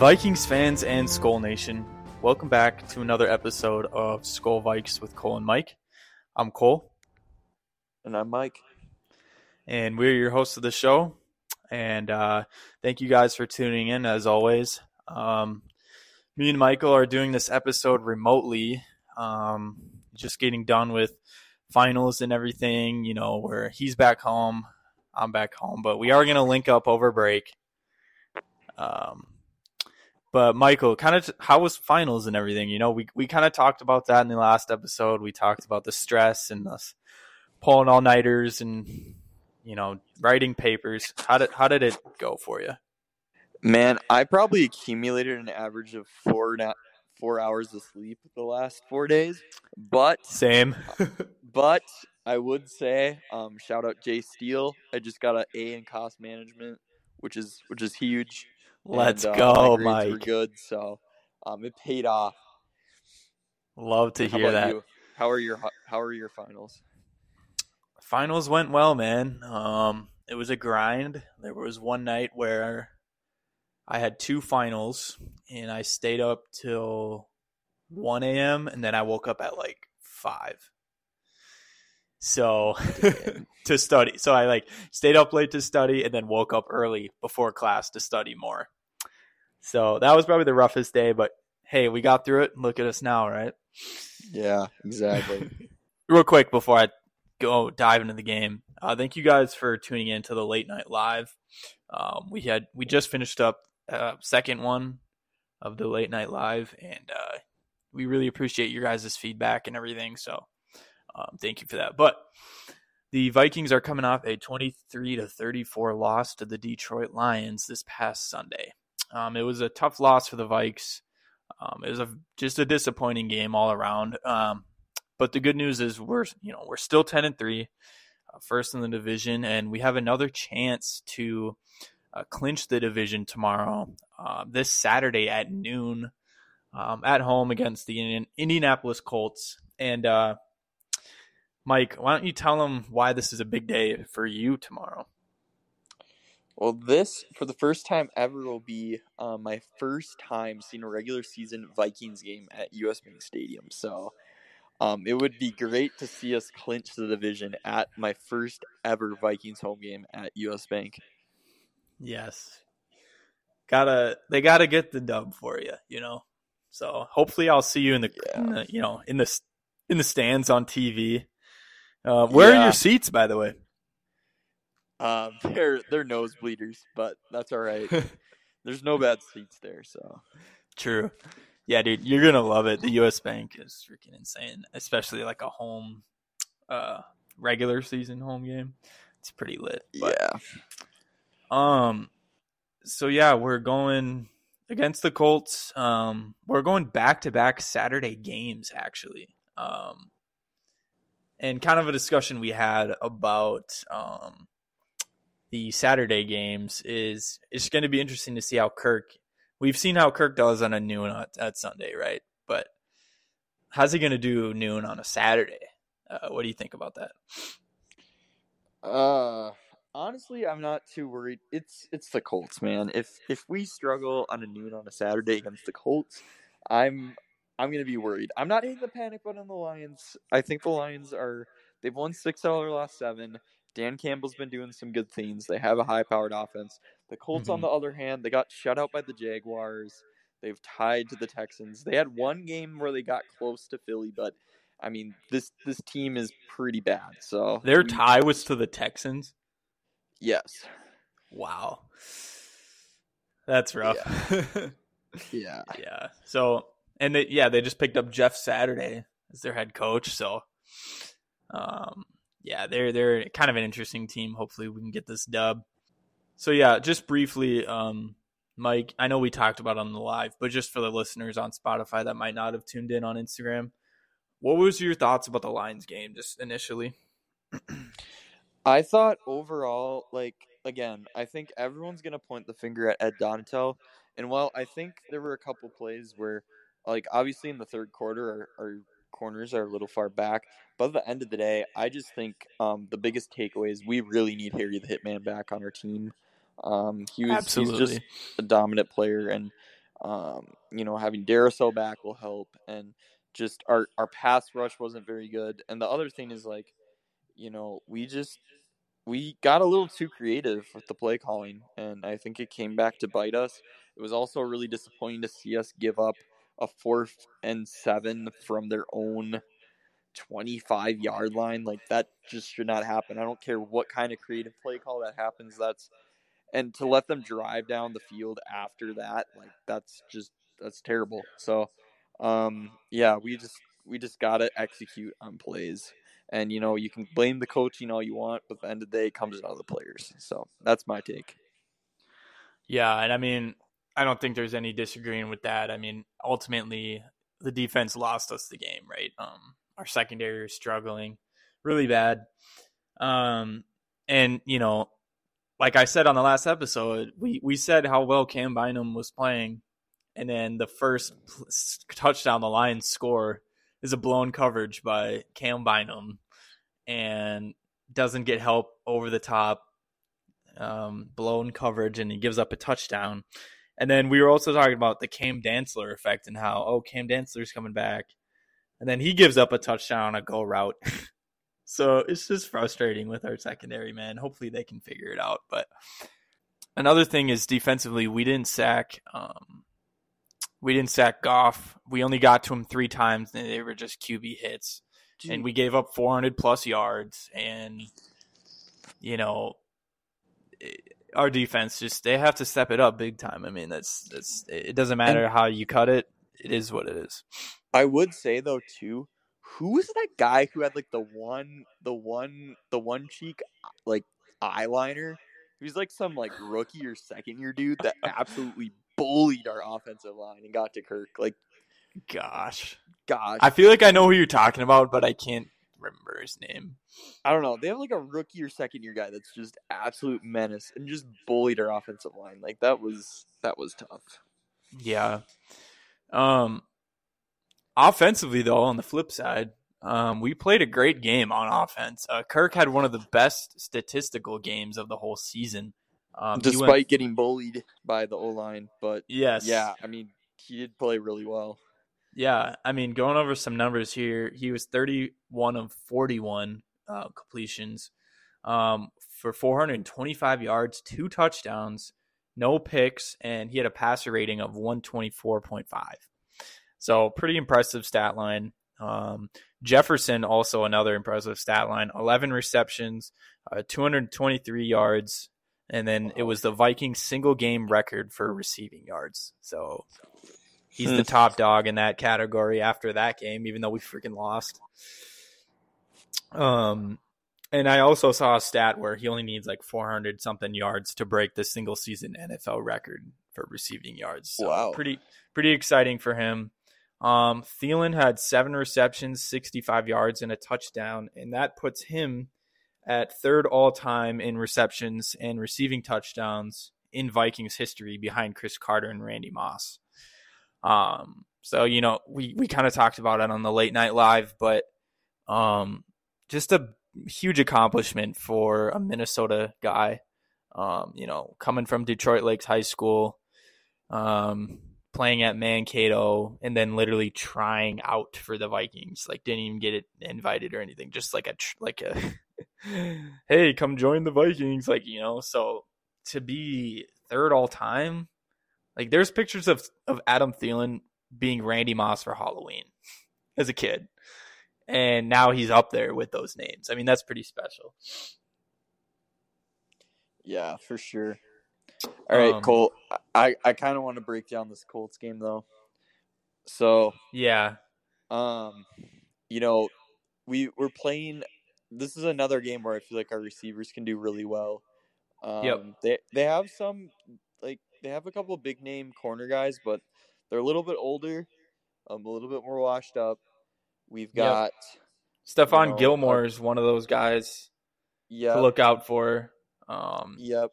Vikings fans and Skol Nation, welcome back to another episode of Skol Vikes with Cole and Mike. I'm Cole, And I'm Mike. and we're your hosts of the show. And uh, thank you guys for tuning in, as always. Um, me and Michael are doing this episode remotely, um, just getting done with finals and everything. You know, where he's back home, I'm back home, but we are going to link up over break. Um, but Michael, kind of, how was finals and everything? You know, we we kind of talked about that in the last episode. We talked about the stress and the pulling all nighters and you know writing papers. How did how did it go for you? Man, I probably accumulated an average of four na- four hours of sleep the last four days. But Same. but I would say, um, shout out Jay Steele. I just got an A in cost management, which is which is huge. Let's And, uh, go, my grades Were Mike. good, so um, it paid off. Love to How hear that. you? How are your how are your finals? Finals went well, man. Um, it was a grind. There was one night where I had two finals, and I stayed up till one a.m. and then I woke up at like five. So to study. So I like stayed up late to study and then woke up early before class to study more. So that was probably the roughest day, but hey, we got through it. Look at us now, right? Yeah, exactly. Real quick before I go dive into the game, uh, thank you guys for tuning in to the late night live. Um, we had we just finished up uh, second one of the late night live, and uh, we really appreciate your guys' feedback and everything. So um, thank you for that. But the Vikings are coming off a 23 to 34 loss to the Detroit Lions this past Sunday. Um, it was a tough loss for the Vikes. Um, it was a, just a disappointing game all around. Um, but the good news is we're you know we're still 10 and three, uh, first in the division, and we have another chance to uh, clinch the division tomorrow, uh, this Saturday at noon, um, at home against the Indian- Indianapolis Colts. And uh, Mike, why don't you tell them why this is a big day for you tomorrow? Well, this for the first time ever will be uh, my first time seeing a regular season Vikings game at US Bank Stadium. So, um, it would be great to see us clinch the division at my first ever Vikings home game at US Bank. Yes. Gotta they gotta get the dub for you, you know. So hopefully I'll see you in the, Yeah. the you know in the in the stands on TV. Uh, where are your seats, by the way? Um, they're they're nosebleeders, but that's all right. There's no bad seats there, so True. Yeah, dude, you're gonna love it. The U.S. Bank is freaking insane, especially like a home, uh, regular season home game. It's pretty lit. But, yeah. Um, so yeah, we're going against the Colts. Um, we're going back to back Saturday games actually. Um, and kind of a discussion we had about um the Saturday games is it's going to be interesting to see how Kirk. We've seen how Kirk does on a noon at, at Sunday, right? But how's he going to do noon on a Saturday? Uh, what do you think about that? Uh, honestly, I'm not too worried. It's it's the Colts, man. If if we struggle on a noon on a Saturday against the Colts, I'm I'm gonna be worried. I'm not hitting the panic button on the Lions. I think the Lions are they've won six out of their last seven. Dan Campbell's been doing some good things. They have a high powered offense. The Colts, on Mhm. the other hand, they got shut out by the Jaguars. They've tied to the Texans. They had one game where they got close to Philly, but I mean this this team is pretty bad. So Their tie was to the Texans. Yes. Wow. That's rough. Yeah. Yeah. So, and they, yeah, they just picked up Jeff Saturday as their head coach. So, um, yeah, they're they're kind of an interesting team. Hopefully, we can get this dub. So yeah, just briefly, um, Mike, I know we talked about on the live, but just for the listeners on Spotify that might not have tuned in on Instagram, what was your thoughts about the Lions game just initially? I thought overall, like again, I think everyone's gonna point the finger at Ed Donatell, and while I think there were a couple plays where, like obviously in the third quarter, our, our corners are a little far back, but at the end of the day, I just think um, the biggest takeaway is we really need Harry the Hitman back on our team. Um, he was he's just a dominant player, and Um, you know, having Darrisaw back will help, and just our our pass rush wasn't very good. And the other thing is like, you know, we just we got a little too creative with the play calling, and I think it came back to bite us. It was also really disappointing to see us give up a fourth and seven from their own 25 yard line. Like that just should not happen. I don't care what kind of creative play call that happens. That's and to let them drive down the field after that, like that's just that's terrible. So um yeah, we just we just gotta execute on plays. And you know, you can blame the coaching all you want, but at the end of the day it comes out of the players. So that's my take. Yeah, and I mean, I don't think there's any disagreeing with that. I mean, ultimately the defense lost us the game, right? Um our secondary is struggling really bad. Um, and you know, like I said on the last episode, we we said how well Cam Bynum was playing, and then the first touchdown the Lions score is a blown coverage by Cam Bynum, and doesn't get help over the top, um, blown coverage, and he gives up a touchdown. And then we were also talking about the Cam Dantzler effect and how oh Cam Dantzler's coming back and then he gives up a touchdown on a go route. so it's just frustrating with our secondary, man. Hopefully they can figure it out. But another thing is defensively, we didn't sack. Um, we didn't sack Goff. We only got to him three times, and they were just QB hits. Dude. And we gave up 400 plus yards, and you know, our defense just they have to step it up big time. I mean, that's that's it doesn't matter and, how you cut it. It is what it is. I would say though too, who was that guy who had like the one, the one, the one cheek like eyeliner? He was like some like rookie or second year dude that absolutely bullied our offensive line and got to Kirk. Like, gosh, gosh, I feel like I know who you're talking about, but I can't remember his name. I don't know. They have like a rookie or second year guy that's just absolute menace and just bullied our offensive line. Like that was that was tough. Yeah. Um Offensively, though, on the flip side, um, we played a great game on offense. Uh, Kirk had one of the best statistical games of the whole season. Um, Despite went, getting bullied by the O line, but yes, yeah, I mean, he did play really well. Yeah, I mean, going over some numbers here, he was 31 of 41 uh, completions um, for 425 yards, two touchdowns, no picks, and he had a passer rating of 124.5. So pretty impressive stat line. Um, Jefferson also another impressive stat line: 11 receptions, uh, 223 yards, and then it was the Vikings single game record for receiving yards. So he's the hmm. top dog in that category after that game, even though we freaking lost. Um, and I also saw a stat where he only needs like 400 something yards to break the single season NFL record for receiving yards. So wow, pretty pretty exciting for him. Um, Thielen had seven receptions, 65 yards, and a touchdown, and that puts him at third all time in receptions and receiving touchdowns in Vikings history behind Cris Carter and Randy Moss. Um, so you know, we we kind of talked about it on the late night live, but um, just a huge accomplishment for a Minnesota guy. Um, you know, coming from Detroit Lakes High School, um, playing at Mankato and then literally trying out for the Vikings. Like didn't even get it invited or anything. Just like a like a hey, come join the Vikings. Like you know, so to be third all time, like there's pictures of of Adam Thielen being Randy Moss for Halloween as a kid, and now he's up there with those names. I mean, that's pretty special. Yeah, for sure. All right, um, Colt. I, I kind of want to break down this Colts game though. So yeah, um, you know, we we're playing. This is another game where I feel like our receivers can do really well. Um, yep. They they have some they have a couple of big name corner guys, but they're a little bit older, um, a little bit more washed up. We've got yep. Stephon you know, Gilmore is one of those guys. Yeah. To look out for. Um, yep.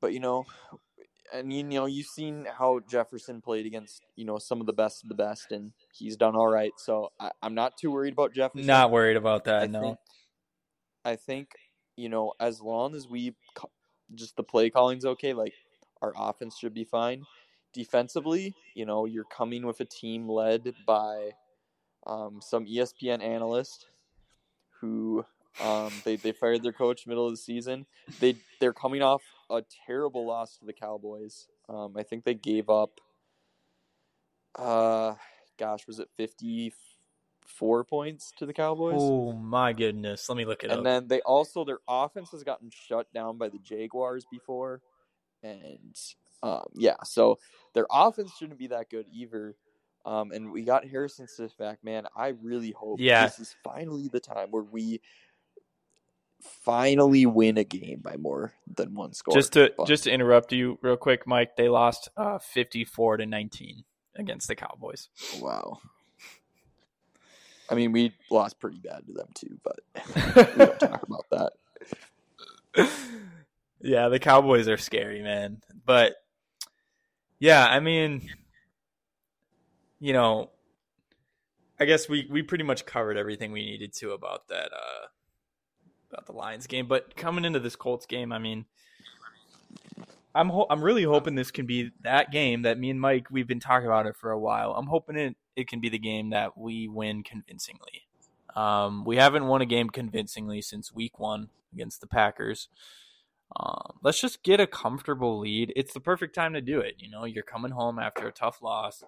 But you know, and you know you've seen how Jefferson played against you know some of the best of the best, and he's done all right. So I, am not too worried about Jefferson. Not worried about that. I no. Think, I think you know as long as we just the play calling's okay, like our offense should be fine. defensively, you know, you're coming with a team led by um, some ESPN analyst who um, they they fired their coach middle of the season. They they're coming off a terrible loss to the Cowboys. Um, I think they gave up. Uh, gosh, was it fifty four points to the Cowboys? Oh my goodness! Let me look it and up. And then they also their offense has gotten shut down by the Jaguars before, and um, yeah, so their offense shouldn't be that good either. Um, and we got Harrison Smith back, man. I really hope Yeah. this is finally the time where we finally win a game by more than one score. just to But- just to interrupt you real quick, Mike. They lost uh, fifty-four to nineteen against the Cowboys. wow. I mean, we lost pretty bad to them too, but we don't talk about that. yeah, the Cowboys are scary, man. But yeah, I mean, you know, I guess we we pretty much covered everything we needed to about that uh about the Lions game. But coming into this Colts game, I mean, I'm ho- I'm really hoping this can be that game that me and Mike we've been talking about it for a while. I'm hoping it it can be the game that we win convincingly. Um, we haven't won a game convincingly since Week One against the Packers. Um, let's just get a comfortable lead. It's the perfect time to do it. You know, you're coming home after a tough loss,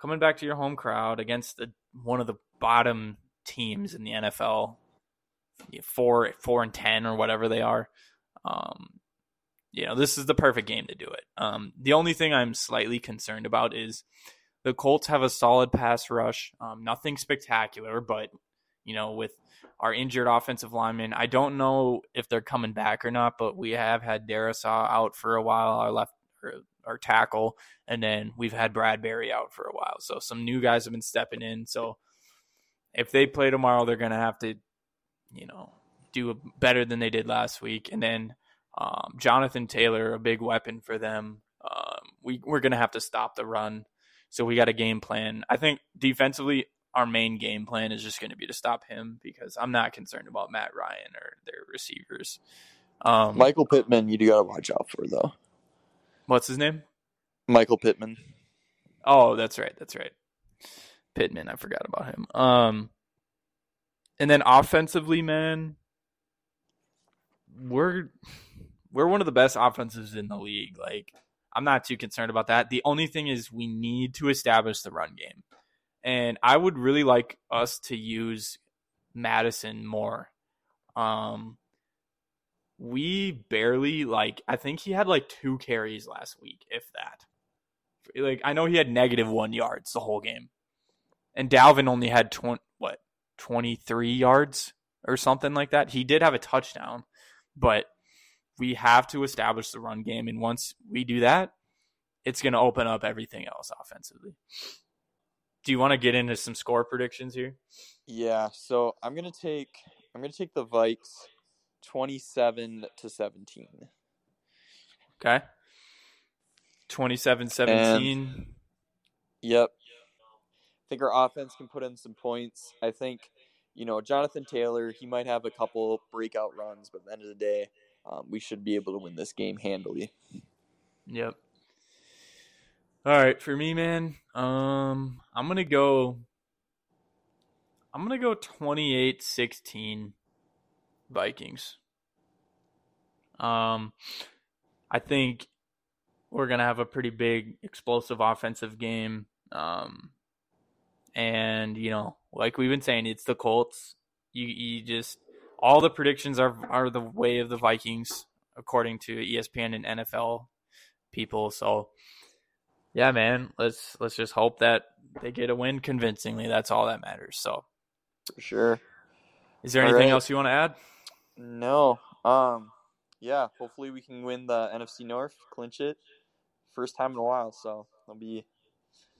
coming back to your home crowd against the, one of the bottom teams in the NFL, four four and ten or whatever they are. Um, you know, this is the perfect game to do it. Um, the only thing I'm slightly concerned about is the Colts have a solid pass rush. Um, nothing spectacular, but you know, with our injured offensive linemen, I don't know if they're coming back or not. But we have had Darrisaw out for a while, our left our tackle, and then we've had Bradbury out for a while. So some new guys have been stepping in. So if they play tomorrow, they're gonna have to, you know, do better than they did last week. And then um, Jonathan Taylor, a big weapon for them. Um, we we're gonna have to stop the run. So we got a game plan. I think defensively, our main game plan is just going to be to stop him because I'm not concerned about Matt Ryan or their receivers. Um, Michael Pittman, you do gotta watch out for though. what's his name? Michael Pittman. Oh, that's right. That's right. Pittman. I forgot about him. Um, and then offensively, man, we're we're one of the best offenses in the league. Like, I'm not too concerned about that. The only thing is we need to establish the run game, and I would really like us to use Mattison more. Um, we barely like. I think he had like two carries last week, if that like I know he had negative one yards the whole game, and Dalvin only had twenty what twenty three yards or something like that. He did have a touchdown, but we have to establish the run game, and once we do that, it's going to open up everything else offensively. Do you want to get into some score predictions here? Yeah, so I'm gonna take I'm gonna take the Vikes twenty-seven to seventeen. Okay. 27-17. Yep. I think our offense can put in some points. I think, you know, Jonathan Taylor, he might have a couple breakout runs, but at the end of the day, um, we should be able to win this game handily. Yep. All right, for me, man, um, I'm gonna go. I'm gonna go 28-16 Vikings. Um, I think we're gonna have a pretty big, explosive offensive game. Um, and you know, like we've been saying, it's the Colts. You you just all the predictions are are the way of the Vikings according to ESPN and NFL people. So yeah, man, let's let's just hope that they get a win convincingly. That's all that matters. So For sure. is there All anything right. else you want to add? No. Um yeah, hopefully we can win the NFC North, clinch it. First time in a while, so it'll be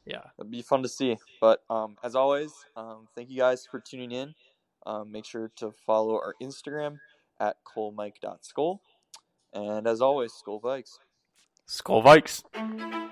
Yeah. it'll be fun to see. But um as always, um thank you guys for tuning in. Um make sure to follow our Instagram at colemike.skull. And as always, Skol Vikes. Skol Vikes.